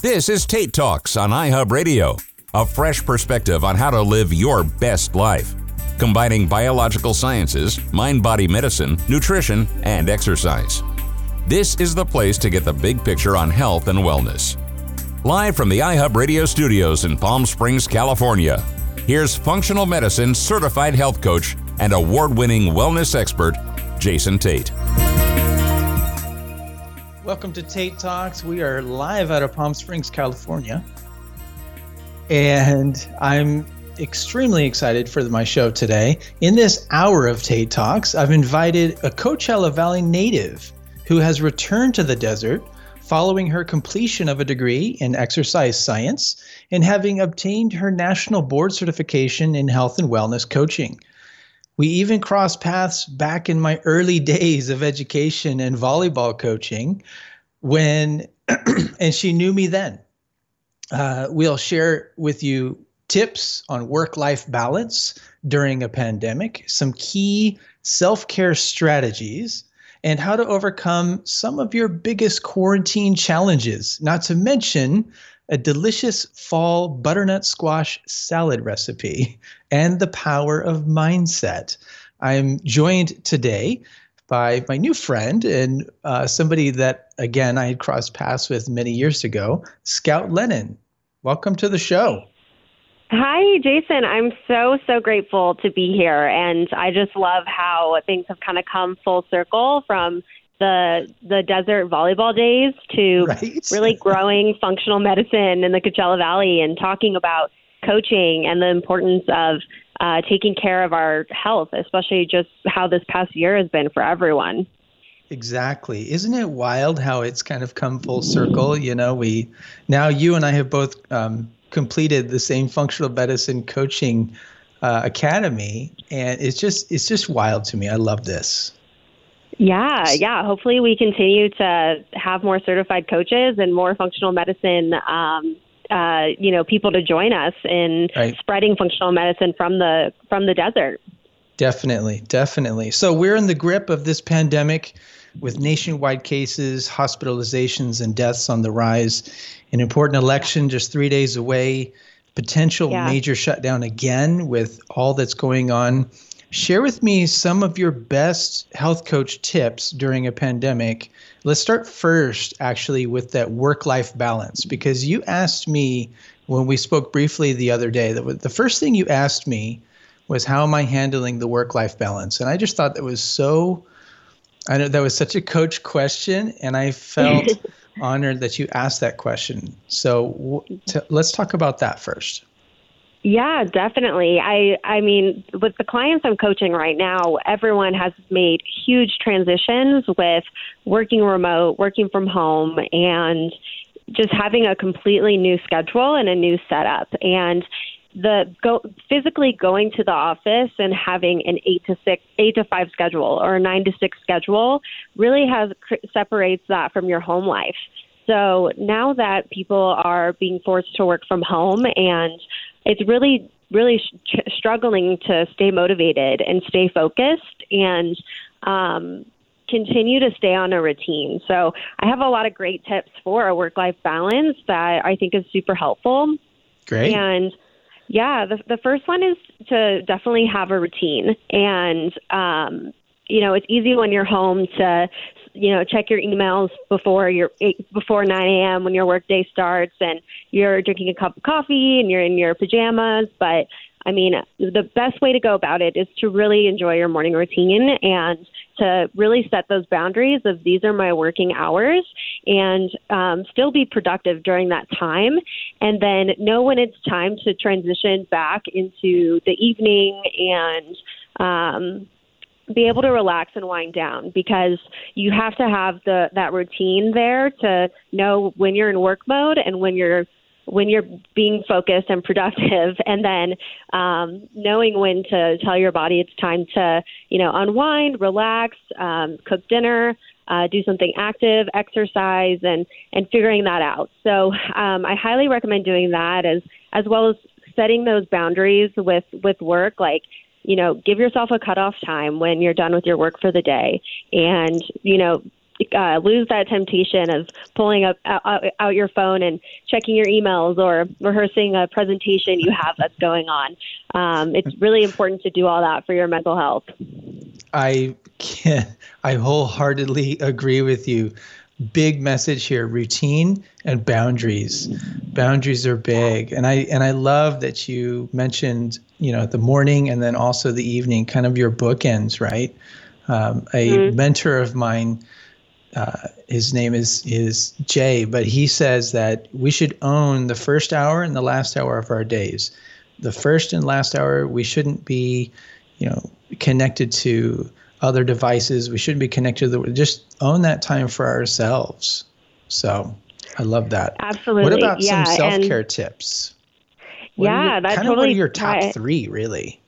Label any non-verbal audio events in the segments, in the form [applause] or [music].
This is Tate Talks on iHub Radio, a fresh perspective on how to live your best life, combining biological sciences, mind body medicine, nutrition, and exercise. This is the place to get the big picture on health and wellness. Live from the iHub Radio studios in Palm Springs, California, here's functional medicine certified health coach and award winning wellness expert, Jason Tate. Welcome to Tate Talks. We are live out of Palm Springs, California. And I'm extremely excited for my show today. In this hour of Tate Talks, I've invited a Coachella Valley native who has returned to the desert following her completion of a degree in exercise science and having obtained her national board certification in health and wellness coaching. We even crossed paths back in my early [laughs] days of education and volleyball coaching when, [clears throat] and she knew me then. Uh, we'll share with you tips on work life balance during a pandemic, some key self care strategies, and how to overcome some of your biggest quarantine challenges, not to mention a delicious fall butternut squash salad recipe, and the power of mindset. I'm joined today by my new friend and uh, somebody that, again, I had crossed paths with many years ago, Scout Lennon. Welcome to the show. Hi, Jason. I'm so, so grateful to be here. And I just love how things have kind of come full circle from the the desert volleyball days to [laughs] right. really growing functional medicine in the Coachella Valley and talking about coaching and the importance of uh, taking care of our health, especially just how this past year has been for everyone. Exactly. Isn't it wild how it's kind of come full circle? You know, we now you and I have both um, completed the same functional medicine coaching uh, academy, and it's just it's just wild to me. I love this. Yeah, yeah. Hopefully, we continue to have more certified coaches and more functional medicine, um, uh, you know, people to join us in right. spreading functional medicine from the from the desert. Definitely, definitely. So we're in the grip of this pandemic, with nationwide cases, hospitalizations, and deaths on the rise. An important election just three days away. Potential yeah. major shutdown again with all that's going on Share with me some of your best health coach tips during a pandemic. Let's start first, actually, with that work life balance, because you asked me when we spoke briefly the other day that the first thing you asked me was, How am I handling the work life balance? And I just thought that was so, I know that was such a coach question, and I felt [laughs] honored that you asked that question. So t- let's talk about that first. Yeah, definitely. I I mean, with the clients I'm coaching right now, everyone has made huge transitions with working remote, working from home and just having a completely new schedule and a new setup and the go physically going to the office and having an 8 to 6 8 to 5 schedule or a 9 to 6 schedule really has separates that from your home life. So now that people are being forced to work from home and it's really really sh- struggling to stay motivated and stay focused and um, continue to stay on a routine. So I have a lot of great tips for a work life balance that I think is super helpful. Great. And yeah, the the first one is to definitely have a routine and um, you know, it's easy when you're home to you know check your emails before your before 9 a.m. when your workday starts, and you're drinking a cup of coffee and you're in your pajamas. But I mean, the best way to go about it is to really enjoy your morning routine and to really set those boundaries of these are my working hours and um, still be productive during that time. And then know when it's time to transition back into the evening and um, be able to relax and wind down because you have to have the that routine there to know when you're in work mode and when you're when you're being focused and productive. [laughs] And then um, knowing when to tell your body it's time to you know unwind relax um, cook dinner uh, do something active exercise and and figuring that out. So um, i highly recommend doing that as as well as setting those boundaries with with work. Like you know, give yourself a cutoff time when you're done with your work for the day and, you know, uh, lose that temptation of pulling up out, out your phone and checking your emails or rehearsing a presentation you have that's going on. Um, it's really important to do all that for your mental health. I can I wholeheartedly agree with you. Big message here: routine and boundaries. Boundaries are big, and I and I love that you mentioned you know the morning and then also the evening, kind of your bookends, right? Um, a mm-hmm. mentor of mine uh, his name is is Jay, but he says that we should own the first hour and the last hour of our days. The first and last hour, we shouldn't be, you know, connected to other devices. We shouldn't be connected to the, just own that time for ourselves. So I love that. Absolutely. What about yeah, some self care tips? What yeah, your, that's kind totally. Of what are your top three, really?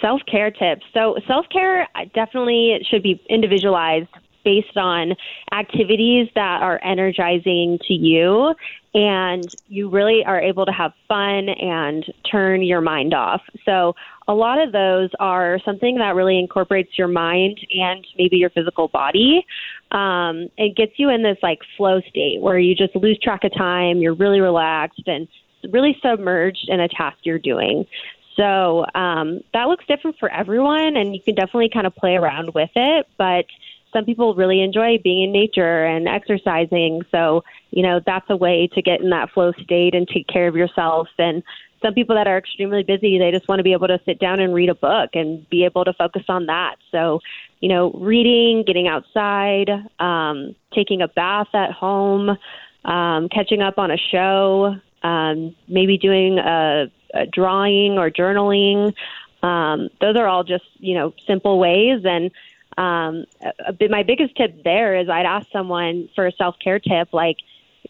Self care tips. So self care definitely should be individualized based on activities that are energizing to you and you really are able to have fun and turn your mind off. So, a lot of those are something that really incorporates your mind and maybe your physical body. Um, it gets you in this like flow state where you just lose track of time, you're really relaxed and really submerged in a task you're doing. So um, that looks different for everyone, and you can definitely kind of play around with it. But some people really enjoy being in nature and exercising. So, you know, that's a way to get in that flow state and take care of yourself. And some people that are extremely busy, they just want to be able to sit down and read a book and be able to focus on that. So, you know, reading, getting outside, um, taking a bath at home, um, catching up on a show, um, maybe doing a, a drawing or journaling. Um, those are all just, you know, simple ways. And um, a, a, my biggest tip there is I'd ask someone for a self care tip, like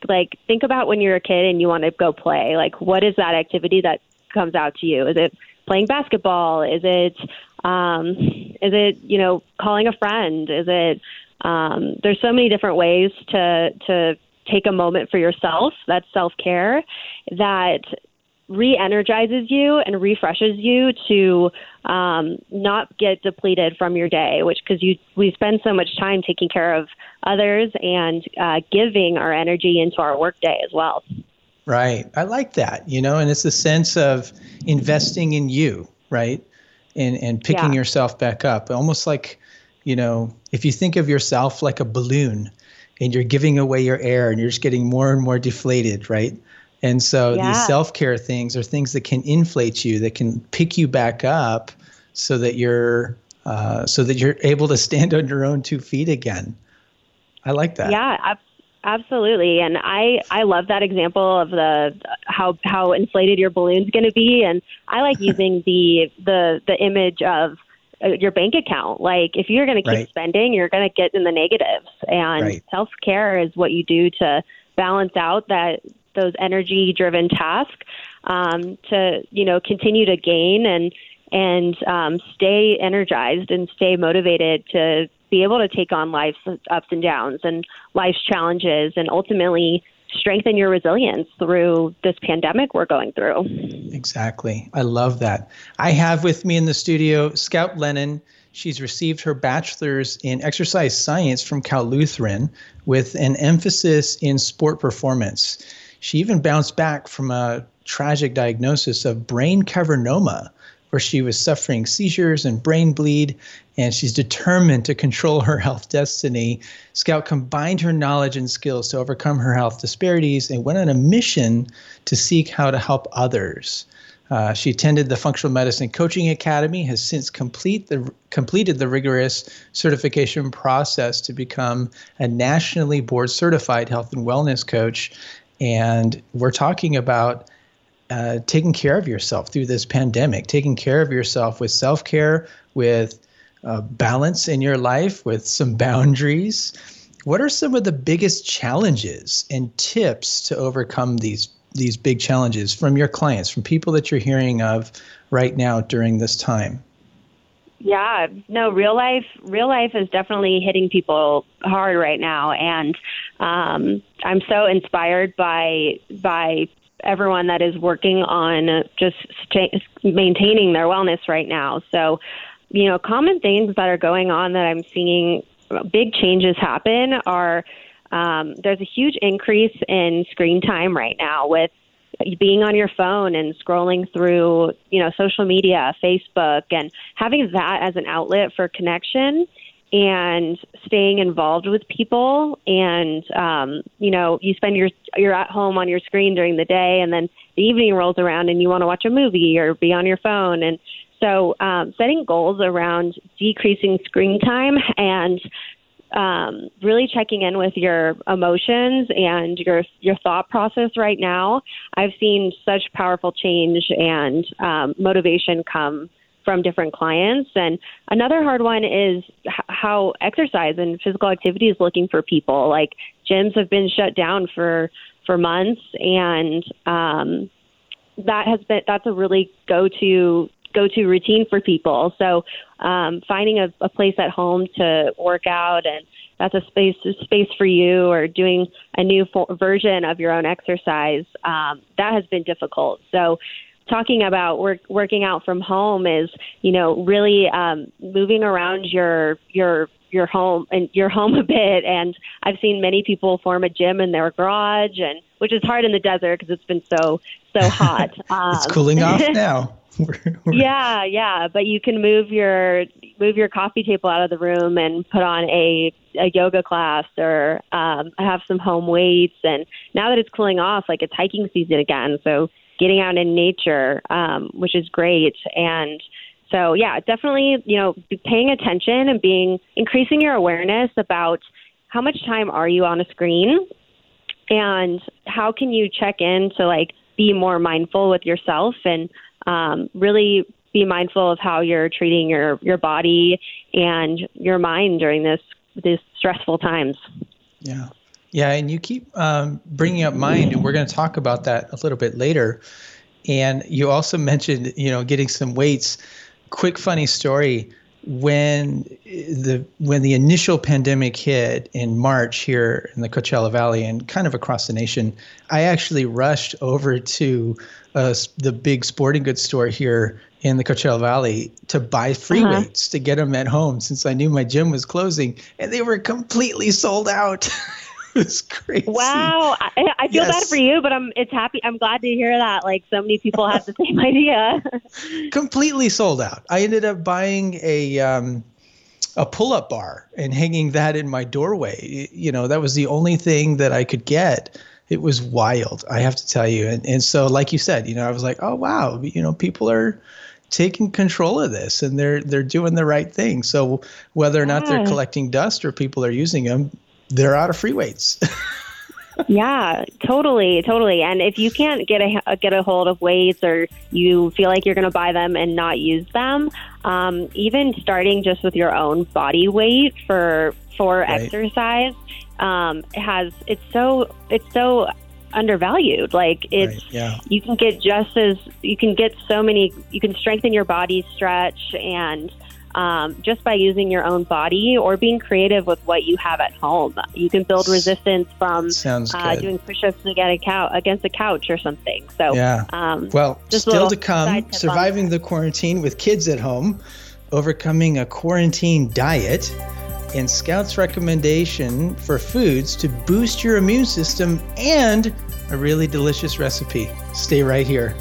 like think about when you're a kid and you want to go play. Like, what is that activity that comes out to you? Is it playing basketball? Is it um, is it you know calling a friend? Is it um, there's so many different ways to to take a moment for yourself. That's self care. That re-energizes you and refreshes you to um, not get depleted from your day which because you we spend so much time taking care of others and uh, giving our energy into our workday as well. Right. I like that you know and it's a sense of investing in you right? And and picking yeah. yourself back up. Almost like you know if you think of yourself like a balloon and you're giving away your air and you're just getting more and more deflated right and so yeah. these self care things are things that can inflate you, that can pick you back up, so that you're uh, so that you're [laughs] able to stand on your own two feet again. I like that. Yeah, ab- absolutely. And I I love that example of the how how inflated your balloon's going to be. And I like [laughs] using the the the image of uh, your bank account. Like if you're going to keep right. spending, you're going to get in the negatives. And right. self care is what you do to balance out that those energy driven tasks um, to you know continue to gain and and um, stay energized and stay motivated to be able to take on life's ups and downs and life's challenges and ultimately strengthen your resilience through this pandemic we're going through. Exactly. I love that. I have with me in the studio Scout Lennon. She's received her bachelor's in exercise science from Cal Lutheran with an emphasis in sport performance. She even bounced back from a tragic diagnosis of brain cavernoma, where she was suffering seizures and brain bleed, and she's determined to control her health destiny. Scout combined her knowledge and skills to overcome her health disparities and went on a mission to seek how to help others. Uh, she attended the Functional Medicine Coaching Academy, has since complete the, completed the rigorous certification process to become a nationally board certified health and wellness coach, and we're talking about uh, taking care of yourself through this pandemic, taking care of yourself with self care, with uh, balance in your life, with some boundaries. What are some of the biggest challenges and tips to overcome these these big challenges from your clients, from people that you're hearing of right now during this time? Yeah, no, real life, real life is definitely hitting people hard right now, and um, I'm so inspired by by everyone that is working on just st- maintaining their wellness right now. So, you know, common things that are going on that I'm seeing big changes happen are um, there's a huge increase in screen time right now with being on your phone and scrolling through, you know, social media, Facebook, and having that as an outlet for connection and staying involved with people and um, you know you spend your you're at home on your screen during the day and then the evening rolls around and you want to watch a movie or be on your phone. And so um, setting goals around decreasing screen time and um, really checking in with your emotions and your your thought process right now. I've seen such powerful change and um, motivation come from different clients. And another hard one is h- how exercise and physical activity is looking for people. Like gyms have been shut down for for months, and um, that has been that's a really go to go to routine for people. So um, finding a, a place at home to work out and that's a space a space for you or doing a new fo- version of your own exercise um, that has been difficult. So talking about work, working out from home is you know really um, moving around your your your home and your [laughs] home a bit. And i've seen many people form a gym in their garage and which is hard in the desert because it's been so so [laughs] hot. Um, it's cooling off [laughs] now [laughs] yeah, yeah, but you can move your move your coffee table out of the room and put on a a yoga class or um, have some home weights. And now that it's cooling off, like it's hiking season again, so getting out in nature, um, which is great. And so, yeah, definitely, you know, paying attention and being increasing your awareness about how much time are you on a screen, and how can you check in to like be more mindful with yourself and um, really be mindful of how you're treating your your body and your mind during this these stressful times. Yeah, yeah, and you keep um, bringing up mind, and we're going to talk about that a little bit later. And you also [laughs] mentioned, you know, getting some weights. Quick funny story when the when the initial pandemic hit in March here in the Coachella Valley and kind of across the nation, I actually rushed over to uh, the big sporting goods store here in the Coachella Valley to buy free uh-huh. weights to get them at home since I knew my gym was closing and they were completely sold out. [laughs] [laughs] it was crazy. Wow, I, I feel yes. bad for you, but I'm it's happy. I'm glad to hear that. Like so many people have the [laughs] same idea. [laughs] completely sold out. I ended up buying a. Um, a pull-up bar and hanging that in my doorway. You know, that was the only thing that I could get it was wild i have to tell you and, and so like you said you know i was like oh wow you know people are taking control of this and they're they're doing the right thing so whether or not yeah. they're collecting dust or people are using them they're out of free weights [laughs] yeah totally totally and if you can't get a get a hold of weights or you feel like you're going to buy them and not use them um, even starting just with your own body weight for for right. exercise um, has it's so it's so undervalued. Like it's right, yeah. you can get just as you can get so many you can strengthen your body stretch and um, just by using your own body or being creative with what you have at home. You can build resistance from uh, doing push-ups against a, couch, against a couch or something. So yeah. Um, well, still to come, surviving the quarantine with kids at home, overcoming a quarantine diet and Scout's recommendation for foods to boost your immune system and a really delicious recipe. Stay right here.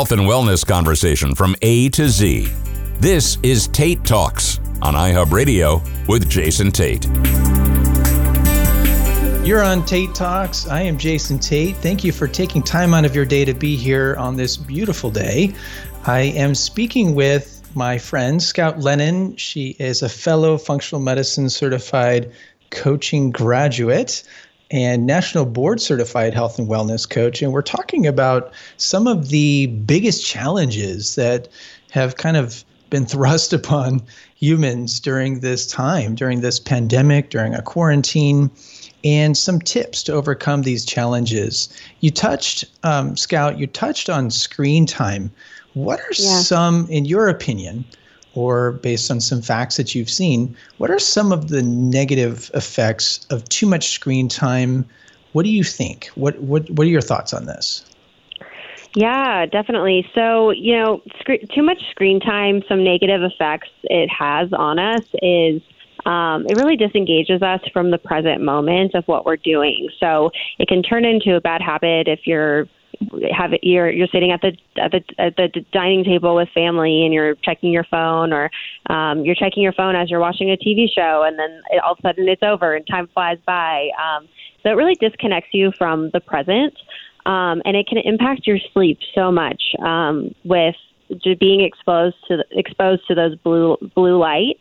Health and wellness conversation from A to Z. This is Tate Talks on iHub Radio with Jason Tate. You're on Tate Talks. I am Jason Tate. Thank you for taking time out of your day to be here on this beautiful day. I am speaking with my friend, Scout Lennon. She is a fellow functional medicine certified coaching graduate and national board certified health and wellness coach. And we're talking about some of the biggest challenges that have kind of been [laughs] thrust upon humans during this time, during this pandemic, during a quarantine and some tips to overcome these challenges. You touched, um, Scout, you touched on screen time. What are yeah. some, in your opinion, or based on some facts that you've seen, what are some of the negative effects of too much screen time? What do you think? What what what are your thoughts on this? Yeah, definitely. So, you know, sc- too much screen time, some negative effects it has on us is um, it really disengages us from the present moment of what we're doing. So it can turn into a bad habit if you're have it, you're you're sitting at the at the at the dining table with family and you're checking your phone or um, you're checking your phone as you're watching a TV show and then it, all of a sudden it's over and time flies by. Um, so it really disconnects you from the present, um, and it can impact your sleep so much um, with being exposed to exposed to those blue blue light.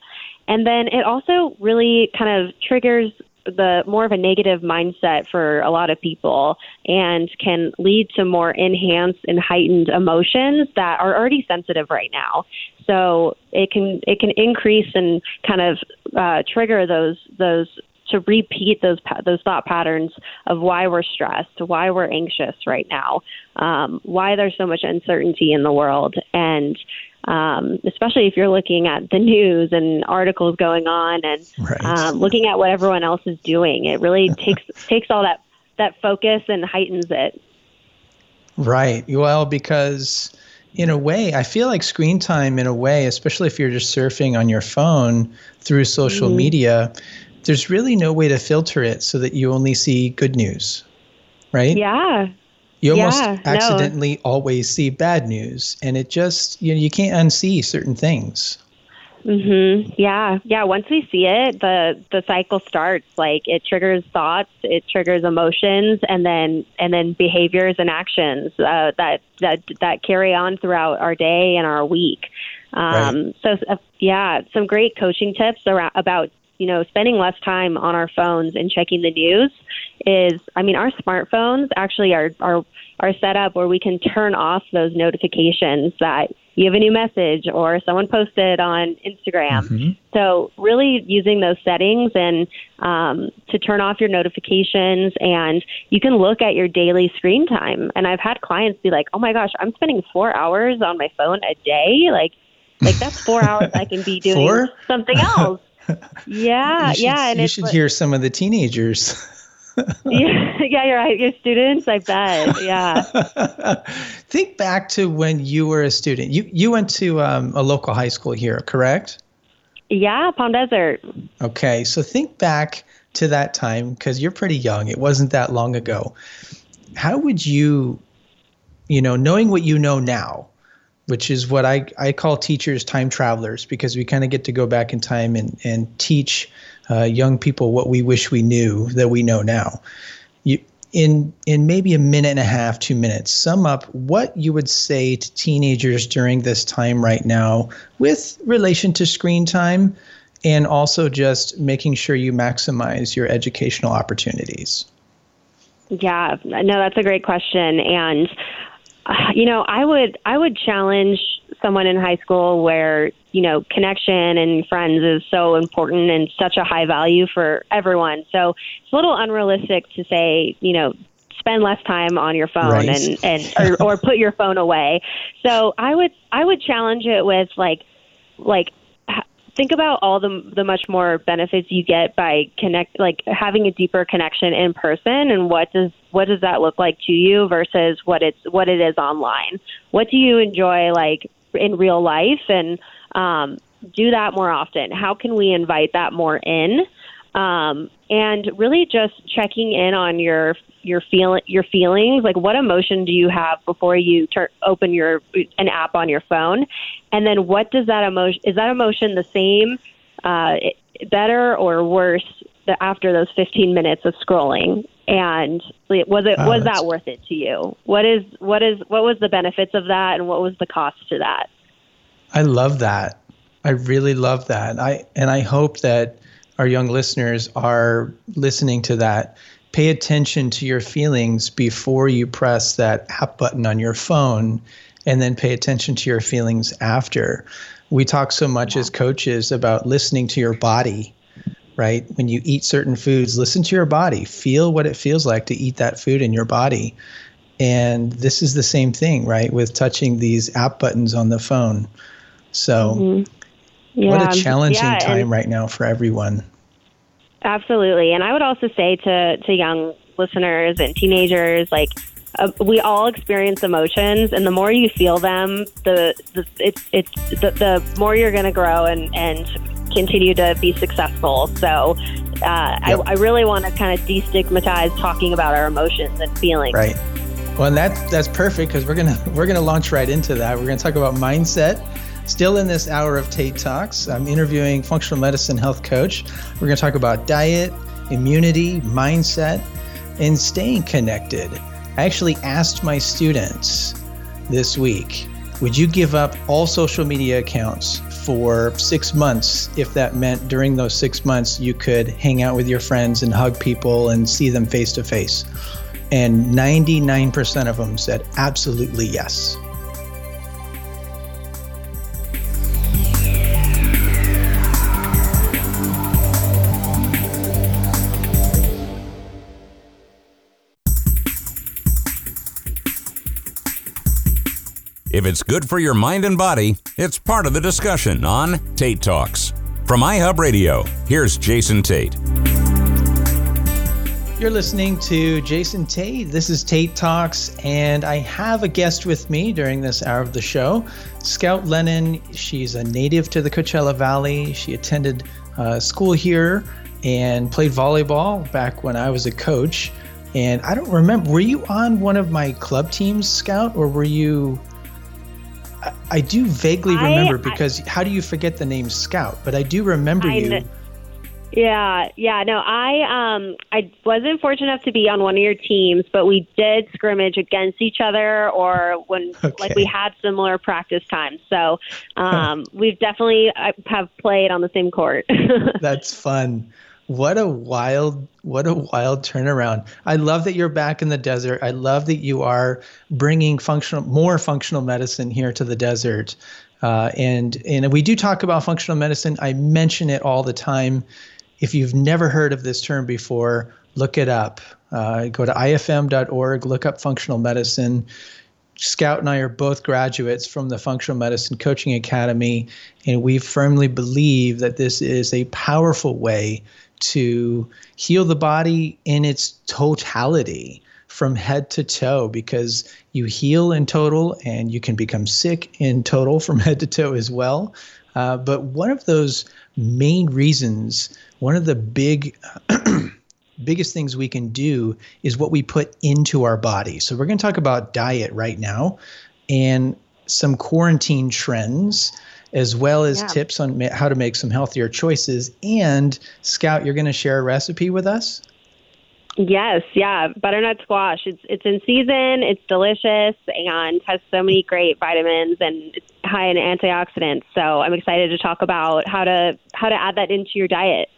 And then it also really kind of triggers the more of a negative mindset for a lot of people and can lead to more enhanced and heightened emotions that are already sensitive right now. So it can it can increase and kind of uh, trigger those those to repeat those those thought patterns of why we're stressed, why we're anxious right now, um, why there's so much uncertainty in the world, and um, especially if you're looking at the news and articles going on and right. um, looking at what everyone else is doing. It really [laughs] takes takes all that that focus and heightens it. Right. Well, because in a way, I feel like screen time, in a way, especially if you're just surfing on your phone through social mm-hmm. media, there's really no way to filter it so that you only see good news, right? Yeah. You almost yeah, accidentally no. always see bad news, and it just you know you can't unsee certain things. Mhm. Yeah. Yeah. Once we see it, the the cycle starts. Like it triggers thoughts, it triggers emotions, and then and then behaviors and actions uh, that that that carry on throughout our day and our week. Um, right. So uh, yeah, some great coaching tips around about you know, spending less time on our phones and checking the news is, I mean, our smartphones actually are, are, are set up where we can turn off those notifications that you have a new message or someone posted on Instagram. Mm-hmm. So really using those settings and um, to turn off your notifications and you can look at your daily screen time. And I've had clients be like, "Oh my gosh, I'm spending four hours on my phone a day." Like, like that's four hours I can be [laughs] doing something else. Yeah, should, yeah. And you should hear some of the teenagers. [laughs] yeah, yeah, you're right. Your students, I bet. Yeah. [laughs] Think back to when you were a student. You you went to um, a local high school here, correct? Yeah, Palm Desert. Okay, so think back to that time because you're pretty young. It wasn't that long ago. How would you, you know, knowing what you know now, which is what I, I call teachers time travelers because we kind of get to go back in time and, and teach uh, young people what we wish we knew that we know now. You, in in maybe a minute and a half, two minutes, sum up what you would say to teenagers during this time right now with relation to screen time and also just making sure you maximize your educational opportunities. Yeah, no, that's a great question. And [sighs] you know, I would I would challenge someone in high school where you know connection and friends is so important and such a high value for everyone. So it's a little unrealistic to say you know spend less time on your phone right. and and or, or put your phone away. So I would I would challenge it with like like think about all the the much more benefits you get by connect like having a deeper connection in person and what does what does that look like to you versus what it's what it is online. What do you enjoy like in real life? And um, do that more often. How can we invite that more in um, and really just checking in on your your feel your feelings. Like what emotion do you have before you turn open your an app on your phone? And then what does that emotion is that emotion the same uh, better or worse after those 15 minutes of scrolling? And was it was that worth it to you? What is what is what was the benefits of that and what was the cost to that? I love that. I really love that. I and i hope that our young listeners are listening to that pay attention to your feelings before you press that app button on your phone and then pay attention to your feelings after. We talk so much as coaches about listening to your body, right? When you eat certain foods, listen to your body, feel what it feels like to eat that food in your body. And this is the same thing, right? With touching these app buttons on the phone. So, mm-hmm. Yeah, what a challenging yeah, time right now for everyone. Absolutely. And I would also say to, to young listeners and teenagers, like, uh, we all experience emotions, and the more you feel them, the, the it's it's the, the more you're going to grow and and continue to be successful. So, uh, yep. I, I really want to kind of destigmatize talking about our emotions and feelings. Right. Well, and that that's perfect because we're gonna we're gonna launch right into that. We're gonna talk about mindset Still in this hour of Tate Talks, I'm interviewing functional medicine health coach. We're going to talk about diet, immunity, mindset, and staying connected. I actually asked my students this week would you give up all social media accounts for six months if that meant during those six months you could hang out with your friends and hug people and see them face to face? And 99% of them said absolutely yes. If it's good for your mind and body, it's part of the discussion on Tate Talks. From iHub Radio, here's Jason Tate. You're listening to Jason Tate. This is Tate Talks, and I have a guest with me during this hour of the show. Scout Lennon, she's a native to the Coachella Valley. She attended uh, school here and played volleyball back when I was a coach. And I don't remember, were you on one of my club teams, Scout, or were you I, do vaguely remember I, because I, how do you forget the name Scout? But I do remember you. Yeah, yeah, no, I um I wasn't fortunate enough to be on one of your teams, but we did scrimmage against each other or when okay. like we had similar practice times. So, um we've definitely uh, have played on the same court. [laughs] That's fun. What a wild, what a wild turnaround. I love that you're back in the desert. I love that you are bringing functional, more functional medicine here to the desert. Uh, and and we do talk about functional medicine. I mention it all the time. If you've never heard of this term before, look it up. Uh, go to ifm.org, look up functional medicine. Scout and I are both graduates from the Functional Medicine Coaching Academy, and we firmly believe that this is a powerful way to heal the body in its totality from head to toe because you heal in total and you can become sick in total from [laughs] head to toe as well. Uh, but one of those main reasons, one of the big [clears throat] biggest things we can do is what we put into our body. So we're going to talk about diet right now and some quarantine trends as well as yeah. tips on ma- how to make some healthier choices. And Scout, you're going to share a recipe with us. Yes, yeah, butternut squash. It's it's in season. It's delicious and has so many great vitamins and it's high in antioxidants. So I'm excited to talk about how to how to add that into your diet.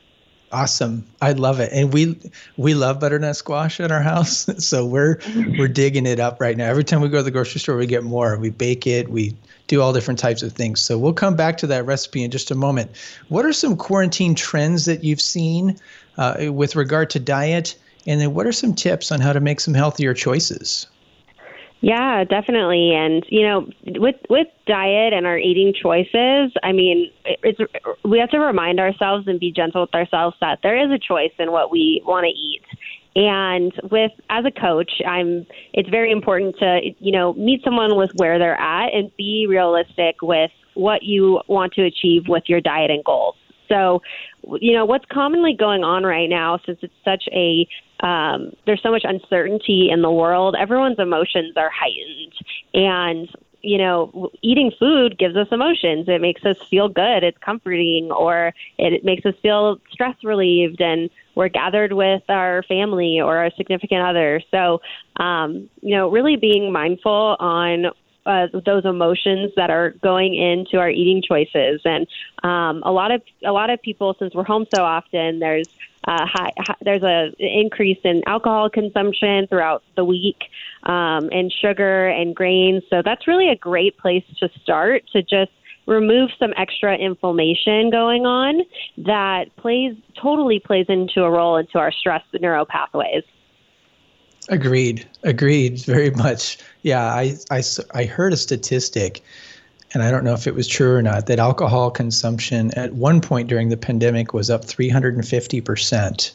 Awesome. I love it. And we we love butternut squash at our house. [laughs] So we're we're digging it up right now. Every time we go to the grocery store, we get more. We bake it, we do all different types of things. So we'll come back to that recipe in just a moment. What are some quarantine trends that you've seen uh, with regard to diet? And then what are some tips on how to make some healthier choices? Yeah, definitely. And you know, with with diet and our eating choices, I mean, it's we have to remind ourselves and be gentle with ourselves that there is a choice in what we want to eat. And with as a coach, I'm it's very important to you know meet someone with where they're at and be realistic with what you want to achieve with your diet and goals. So, you know, what's commonly going on right now, since it's such a um, there's so much uncertainty in the world, everyone's emotions are heightened, and you know, eating food gives us emotions. It makes us feel good. It's comforting, or it makes us feel stress relieved, and we're gathered with our family or our significant other. So, um, you know, really being mindful on uh, those emotions that are going into our eating choices. And um, a lot of a lot of people, since we're home so often, there's uh, high, high, there's a increase in alcohol consumption throughout the week, um, and sugar and grains. So that's really a great place to start to just remove some extra inflammation going on that plays totally plays into a role into our stress neural pathways. Agreed. Agreed. Very much. Yeah. I, I, I heard a statistic and I don't know if it was true or not, that alcohol consumption at one point during the pandemic was up 350%.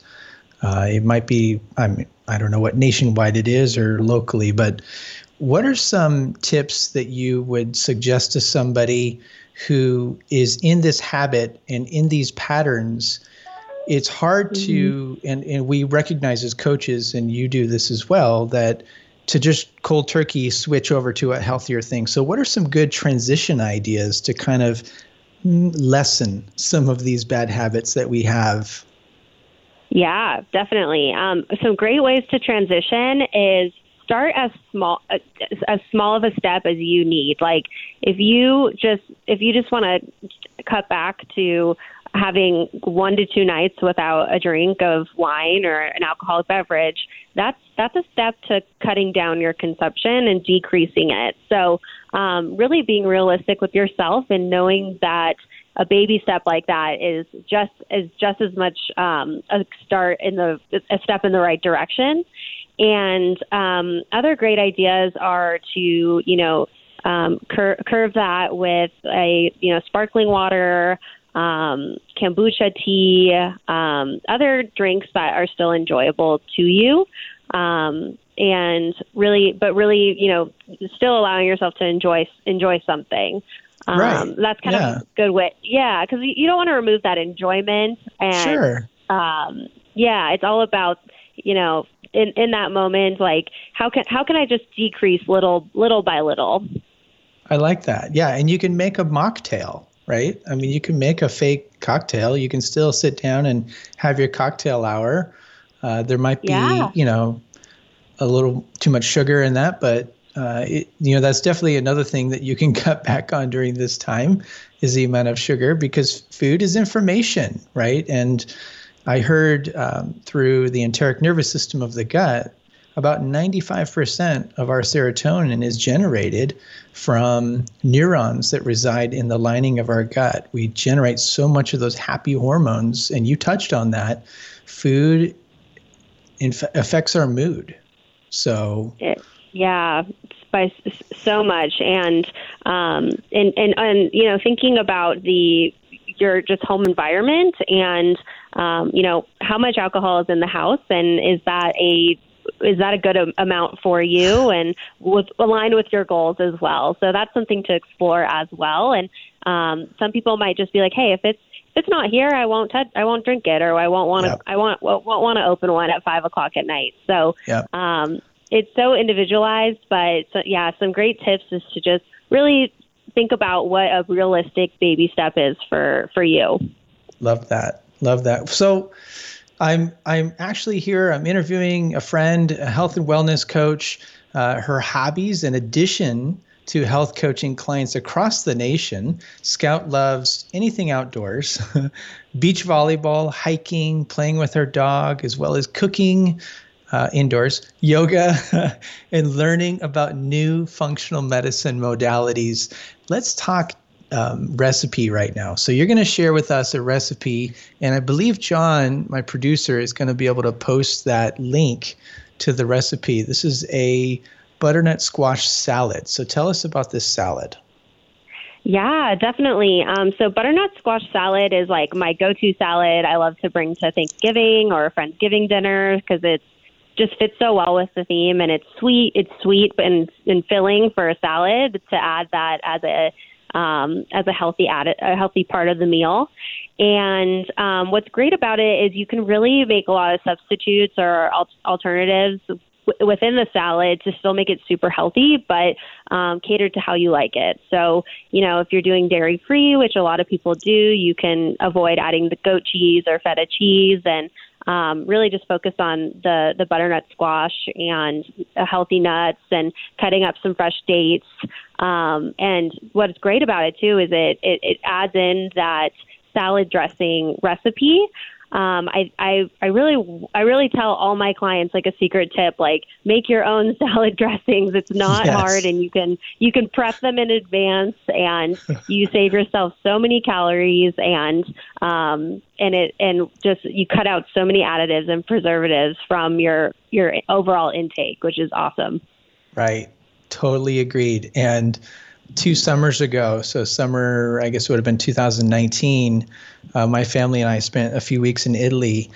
Uh, it might be, I mean, I don't know what nationwide it is or locally, but what are some tips that you would suggest to somebody who is in this habit and in these patterns? It's hard mm-hmm. to, and, and we recognize as coaches, and you do this as well, that to just cold turkey switch over to a healthier thing. So, what are some good transition ideas to kind of lessen some of these bad habits that we have? Yeah, definitely. Um, some great ways to transition is start as small as small of a step as you need. Like if you just if you just want to cut back to having one to two nights without a drink of wine or an alcoholic beverage, that's that's a step to cutting down your consumption and decreasing it. So, um, really being realistic with yourself and knowing that a baby step like that is just is just as much um, a start in the a step in the right direction. And um, other great ideas are to you know um, cur- curve that with a you know sparkling water, um, kombucha tea, um, other drinks that are still enjoyable to you. Um, and really, but really, you know, still allowing yourself to enjoy enjoy something. Um, right. That's kind yeah. of a good way. Yeah, because you don't want to remove that enjoyment. And, sure. Um, yeah, it's all about you know in in that moment, like how can how can I just decrease little little by little. I like that. Yeah, and you can make a mocktail right? I mean, you can make a fake cocktail. You can still sit down and have your cocktail hour. Uh, there might be, yeah. you know, a little too much sugar in that, but uh, it, you know that's definitely another thing that you can [laughs] cut back on during this time is the amount of sugar because food is information, right? And I heard um, through the enteric nervous system of the gut about 95% of our serotonin is generated from neurons that reside in the lining of our gut. We generate so much of those happy hormones, and you touched on that. Food inf- affects our mood. So, it, yeah, by so much, and um, and and and you know, thinking about the your just home environment and um, you know how much alcohol is in the house and is that a is that a good amount for you? [laughs] And with aligned with your goals as well. So that's something to explore as well. And um, some people might just be like hey if it's if it's not here i won't touch i won't drink it or i won't want to yep. i won't won't want to open one at five o'clock at night. So yep. um, it's so individualized but so, yeah some great tips is to just really think about what a realistic baby step is for for you. Love that. Love that. So I'm I'm actually here. I'm interviewing a friend, a health and wellness coach. Uh, her hobbies, in addition to health coaching clients across the nation, Scout loves anything outdoors, [laughs] beach volleyball, hiking, playing with her dog, as well as cooking. Uh, indoors, yoga, [laughs] and learning about new functional medicine modalities. Let's talk um, recipe right now. So you're going to share with us a recipe, and I believe John, my producer, is going to be able to post that link to the recipe. This is a butternut squash salad. So tell us about this salad. Yeah, definitely. Um, so butternut squash salad is like my go-to salad. I love to bring to Thanksgiving or a Friendsgiving dinner because it just fits so well with the theme, and it's sweet. It's sweet and and filling for a salad to add that as a um, as a healthy added, a healthy part of the meal. And um, what's great about it is you can really make a lot of substitutes or al- alternatives w- within the salad to still make it super healthy, but um, catered to how you like it. So, you know, if you're doing dairy free, which a lot of people do, you can avoid adding the goat cheese or feta cheese and um, really just focus on the the butternut squash and healthy nuts and cutting up some fresh dates. Um, and what's great about it too is it, it it adds in that salad dressing recipe um, I, I I really I really tell all my clients like a secret tip like make your own [laughs] salad dressings. It's not yes. hard, and you can you can prep them in advance, and [laughs] you save yourself so many calories, and um, and it and just you cut out so many additives and preservatives from your your overall intake, which is awesome. Right, totally agreed. And two summers ago, so summer, I guess it would have been 2019, uh, my family and I spent a few weeks in Italy.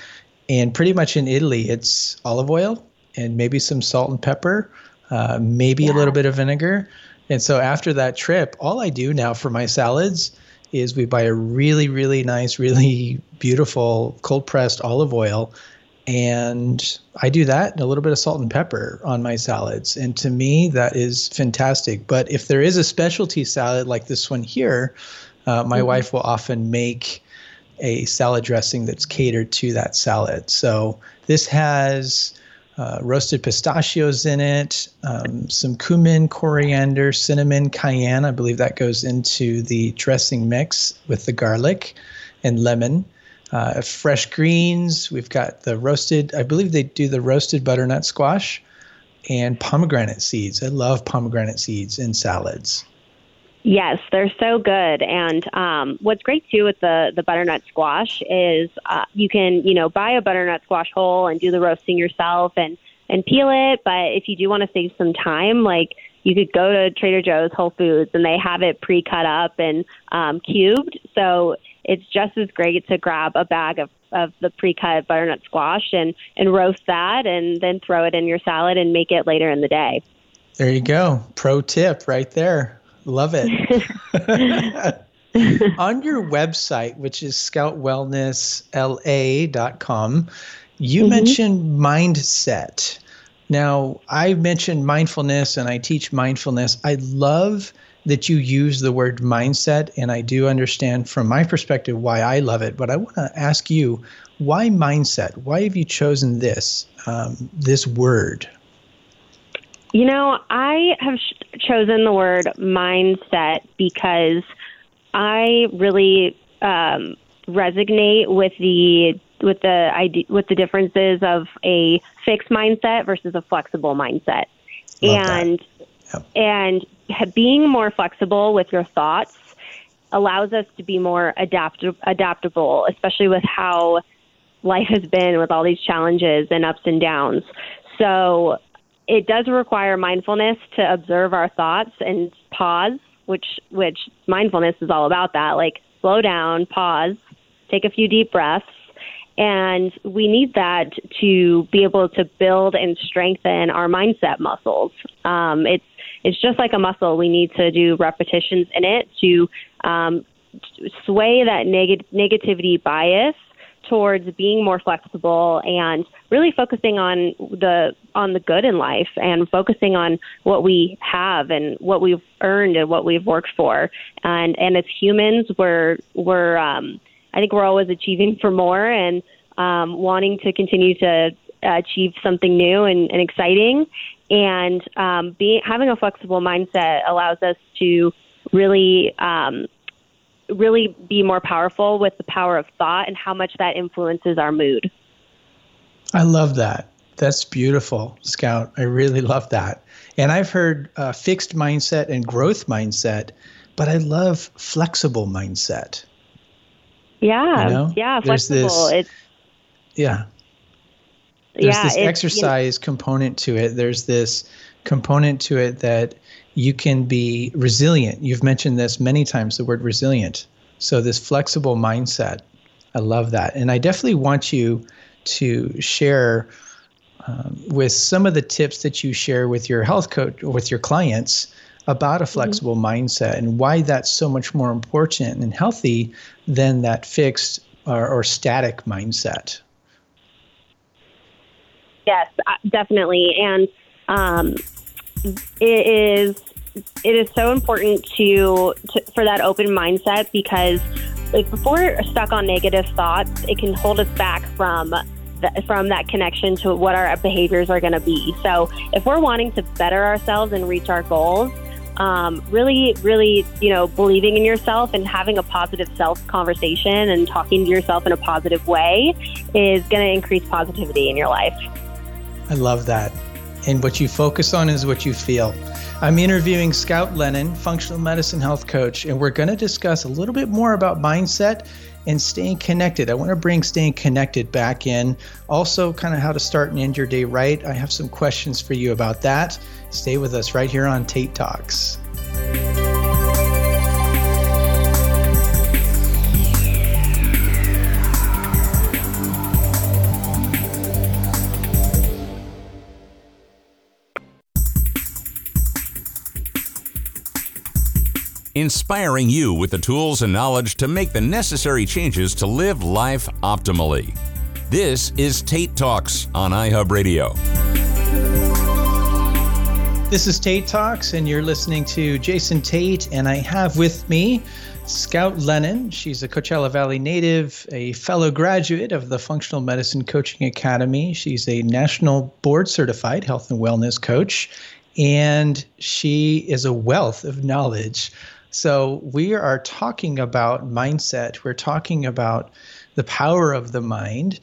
And pretty much in Italy, it's olive oil and maybe some salt and pepper, uh, maybe yeah. a little bit of vinegar. And so after that trip, all I do now for my salads is we buy a really, really nice, really beautiful cold pressed olive oil and I do that and a little bit of salt and pepper on my salads. And to me, that is fantastic. But if there is a specialty salad like this one here, uh, my mm-hmm. wife will often make a salad dressing that's catered to that salad. So this has uh, roasted pistachios in it, um, some cumin, coriander, cinnamon, cayenne. I believe that goes into the dressing mix with the garlic and lemon uh, fresh greens. We've got the roasted, I believe they do the roasted butternut squash and pomegranate seeds. I love pomegranate seeds in salads. Yes, they're so good. And um, what's great too with the the butternut squash is uh, you can you know buy a butternut squash whole and do the roasting yourself and and peel it. But if you do want to save some time, like you could go to Trader Joe's, Whole Foods, and they have it pre cut up and um, cubed. So it's just as great to grab a bag of, of the pre-cut butternut squash and, and roast that and then throw it in your salad and make it later in the day. There you go. Pro tip right there. Love it. [laughs] On your website, which is scoutwellnessla.com, you mm-hmm. mentioned mindset. Now, I mentioned mindfulness and I teach mindfulness. I love that you use the word mindset, and I do understand from my perspective why I love it. But I want to ask you, why mindset? Why have you chosen this um, this word? You know, I have sh- chosen the word mindset because I really um, resonate with the with the idea, with the differences of a fixed mindset versus a flexible mindset. Love and yep. and being more flexible with your thoughts allows us to be more adapt- adaptable, especially with how life has been with all these challenges and ups and downs. So it does require mindfulness to observe our thoughts and pause, which which mindfulness is all about that. Like slow down, pause, take a few deep breaths, and we need that to be able to build and strengthen our mindset muscles. Um, it's it's just like a muscle. We need to do repetitions in it to um, sway that neg- negativity bias towards being more flexible and really focusing on the on the good in life and focusing on what we have and what we've earned and what we've worked for and and as humans we're we're um I think we're always achieving for more and um wanting to continue to achieve something new and, and exciting and um, being having a flexible mindset allows us to really um, really be more powerful with the power of thought and how much that influences our mood. I love that. That's beautiful, Scout. I really love that. And I've heard uh, fixed mindset and growth mindset, but I love flexible mindset. Yeah, you know? yeah, flexible. This, it's yeah, there's yeah, this exercise you know, component to it. There's this component to it that you can be resilient. You've mentioned this many times, the word resilient. So this flexible mindset, I love that, and I definitely want you to share um, with some of the tips that you share with your health coach or with your clients about a mm-hmm. flexible mm-hmm. mindset and why that's so much more important and healthy than that fixed or, or static mindset. Yes, uh, definitely, and um, it is it is so important to, to for that open mindset because like before we're stuck on negative thoughts, it can hold us back from from that connection to what our behaviors are going to be. So if we're wanting to better ourselves and reach our goals, um, really, really, you know, believing in yourself and having a positive self conversation and talking to yourself in a positive way is going to increase positivity in your life. I love that. And what you focus on is what you feel. I'm interviewing Scout Lennon, functional medicine health coach, and we're going to discuss a little bit more about mindset and staying connected. I want to bring staying connected back in. Also, kind of how to start and end your day right. I have some questions for you about that. Stay with us right here on Tate Talks. Inspiring you with the tools and knowledge to make the necessary changes to live life optimally. This is Tate Talks on iHub Radio. This is Tate Talks, and you're listening to Jason Tate, and I have with me Scout Lennon. She's a Coachella Valley native, a fellow graduate of the Functional Medicine Coaching Academy. She's a national board certified health and wellness coach, and she is a wealth of knowledge. So, we are talking about mindset. We're talking about the power of the mind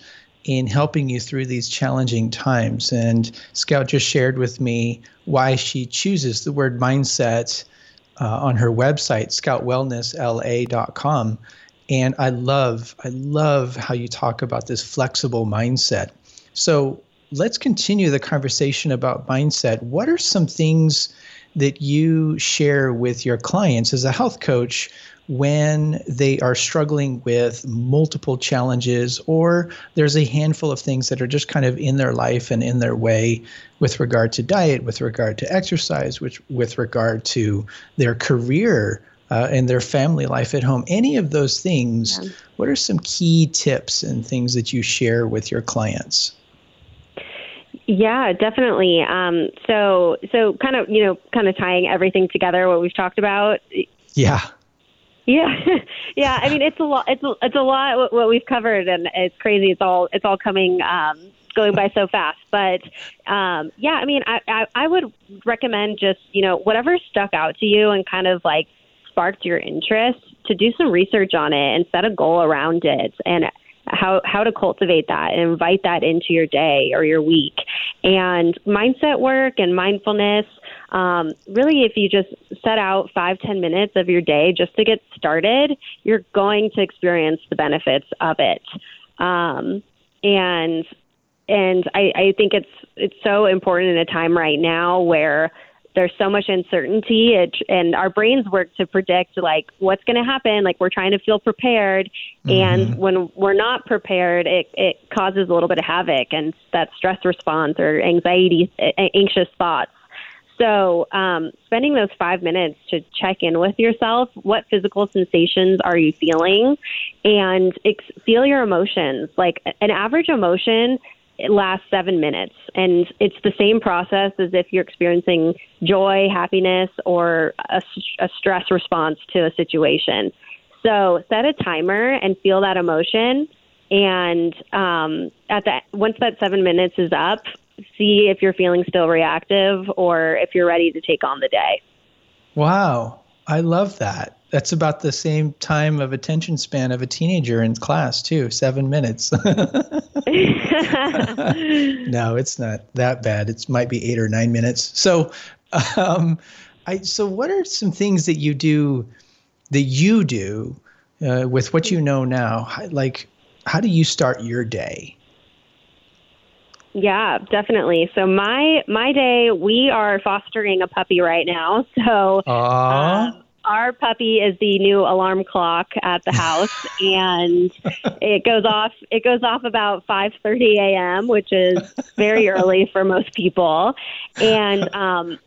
in helping you through these challenging times. And Scout just shared with me why she chooses the word mindset uh, on her website, scoutwellnessla.com. And I love, I love how you talk about this flexible mindset. So let's continue the conversation about mindset. What are some things that you share with your clients as a health coach when they are struggling with multiple challenges or there's a handful of things that are just kind of in their life and in their way with regard to diet, with regard to exercise, which with regard to their career uh, and their family life at home. Any of those things, yeah. what are some key tips and things that you share with your clients? Yeah, definitely. Um, so, so kind of, you know, kind of tying everything together, what we've talked about. Yeah. Yeah, [laughs] yeah. I mean, it's a lot. It's a, it's a lot what we've covered, and it's crazy. It's all it's all coming um, going by so fast. But um, yeah, I mean, I, I I would recommend just you know whatever stuck out to you and kind of like sparked your interest to do some research on it and set a goal around it and how how to cultivate that and invite that into your day or your week and mindset work and mindfulness um, really, if you just set out five, ten minutes of your day just to get started, you're going to experience the benefits of it. Um, and and I, I think it's it's so important in a time right now where there's so much uncertainty it, and our brains work to predict like what's going to happen like we're trying to feel prepared mm-hmm. and when we're not prepared it, it causes a little bit of havoc and that stress response or anxiety anxious thoughts so, um, spending those five minutes to check in with yourself what physical sensations are you feeling and ex- feel your emotions. Like an average emotion it lasts seven minutes, and it's the same process as if you're experiencing joy, happiness, or a, a stress response to a situation. So, set a timer and feel that emotion and um, at that once that seven minutes is up, see if you're feeling still reactive or if you're ready to take on the day. Wow, I love that. That's about the same time of attention span of a teenager in class, too. Seven minutes. [laughs] no, it's not that bad. It might be eight or nine minutes. So, um, I so what are some things that you do that you do uh, with what you know now? Like, how do you start your day? Yeah, definitely. So my my day, we are fostering a puppy right now. [laughs] So uh, our puppy is the new alarm clock at the house, [laughs] and it goes off. It goes off about 5:30 a.m., which is very [laughs] early for most people. And um,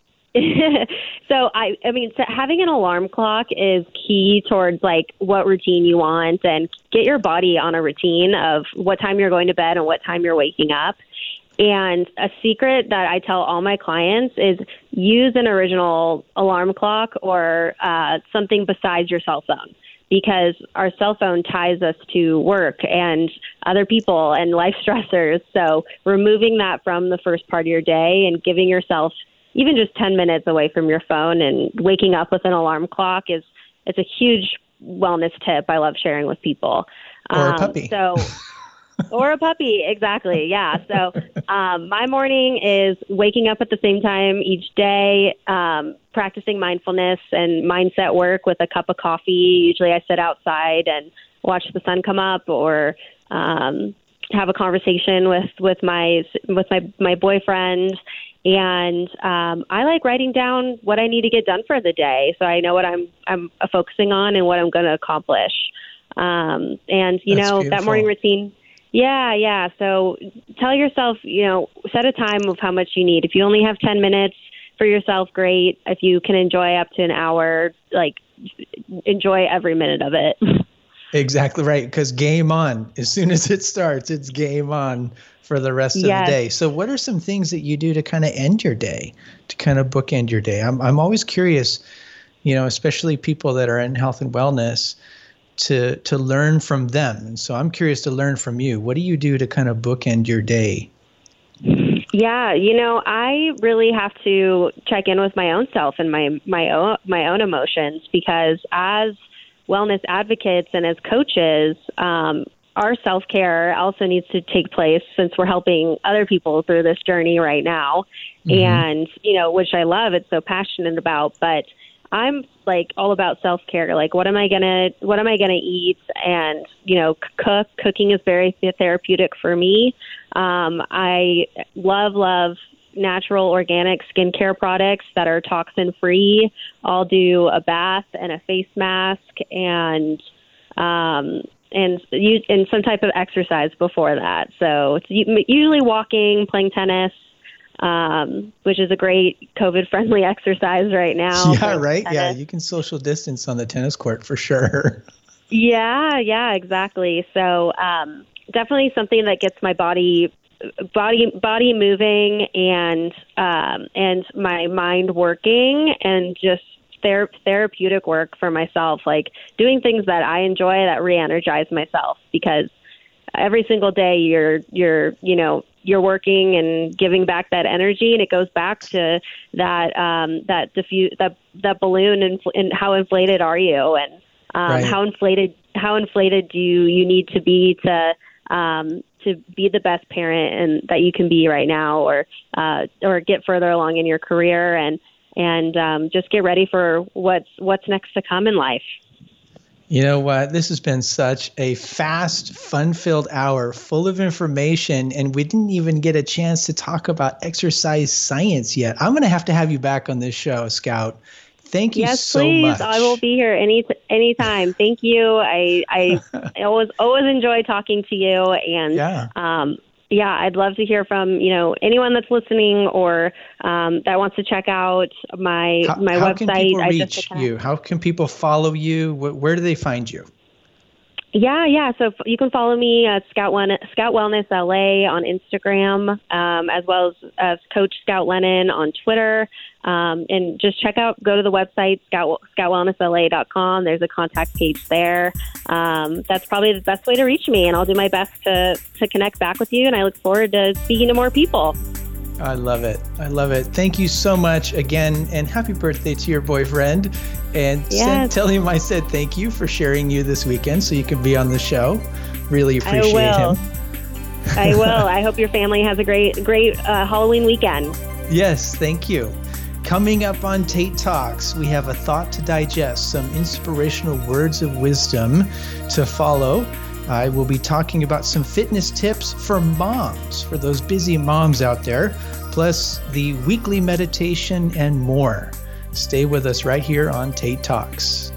so I, I mean, so having an alarm clock is key towards like what routine you want, and get your body on a routine of what time you're going to bed and what time you're waking up. And a secret that I tell all my clients is use an original alarm clock or uh, something besides your cell phone because our cell phone ties us to work and other people and life stressors. So removing that from the first part of your day and giving yourself even just 10 minutes away from your phone and waking up with an alarm clock is it's a huge wellness tip I love sharing with people. Or um, a puppy. So [laughs] or a puppy, exactly. Yeah. So um, my morning is waking up at the same time each day, um, practicing mindfulness and mindset work with a cup of coffee. Usually, I sit outside and watch the sun come up, or um, have a conversation with with my with my my boyfriend. And um, I like writing down what I need to get done for the day, so I know what I'm I'm focusing on and what I'm going to accomplish. Um, and you That's know beautiful. that morning routine yeah, yeah. So tell yourself, you know, set a time of how much you need. If you only have 10 minutes for yourself, great. If you can enjoy up to an hour, like enjoy every minute of it. [laughs] Exactly right. Because game on. As soon as it starts, it's game on for the rest of yes. the day. So, what are some things that you do to kind of end your day, to kind of bookend your day? I'm, I'm always curious, you know, especially people that are in health and wellness, to to learn from them. And so, I'm curious to learn from you. What do you do to kind of bookend your day? Yeah, you know, I really have to check in with my own self and my my own my own emotions because as wellness advocates and as coaches, um, our self care also needs to take place since we're helping other people through this journey right now. Mm-hmm. And, you know, which I love, it's so passionate about, but I'm like all about self care. Like, what am I gonna, what am I gonna eat? And you know, cook. Cooking is very therapeutic for me. Um, I love, love natural organic skincare products that are toxin free. I'll do a bath and a face mask and um, and use and some type of exercise before that. So it's usually walking, playing tennis, um, which is a great COVID friendly [laughs] exercise right now. [laughs] Yeah, right. Tennis. Yeah, you can social distance on the tennis court for sure. [laughs] yeah, yeah, exactly. So um, definitely something that gets my body body body moving and um, and my mind working and just ther- therapeutic work for myself, like doing things that I enjoy that re-energize myself because every single day you're you're you know you're working and giving back that energy and it goes back to that um that diffuse that that balloon and, and how inflated are you and um right. how inflated how inflated do you you need to be to um to be the best parent and that you can be right now or uh, or get further along in your career and and um, just get ready for what's what's next to come in life. You know what? This has been such a fast, fun filled hour full of information, and we didn't even get a chance to talk about exercise science yet. I'm going to have to have you back on this show, Scout, Thank you yes, so please. much. I will be here any anytime. Thank you. I I [laughs] always always enjoy talking to you and yeah. um yeah, I'd love to hear from you know anyone that's listening or um, that wants to check out my how, my how website. How can people reach you? How can people follow you? Where do they find you? Yeah, yeah. So you can follow me at Scout, Wen- Scout Wellness LA on Instagram, um, as well as, as Coach Scout Lennon on Twitter. Um, and just check out, go to the website, scout, scoutwellnessla.com. There's a contact page there. Um, that's probably the best way to reach me, and I'll do my best to, to connect back with you. And I look forward to speaking to more people. I love it. I love it. Thank you so much again, and happy birthday to your boyfriend. And yes. send, tell him I said thank you for sharing you this weekend so you can be on the show. Really appreciate I will. him. I will. I hope your family has a great, great uh, Halloween weekend. Yes, thank you. Coming up on Tate Talks, we have a thought to digest, some inspirational words of wisdom to follow. I will be talking about some fitness tips for moms, for those busy moms out there, plus the weekly meditation and more. Stay with us right here on Tate Talks.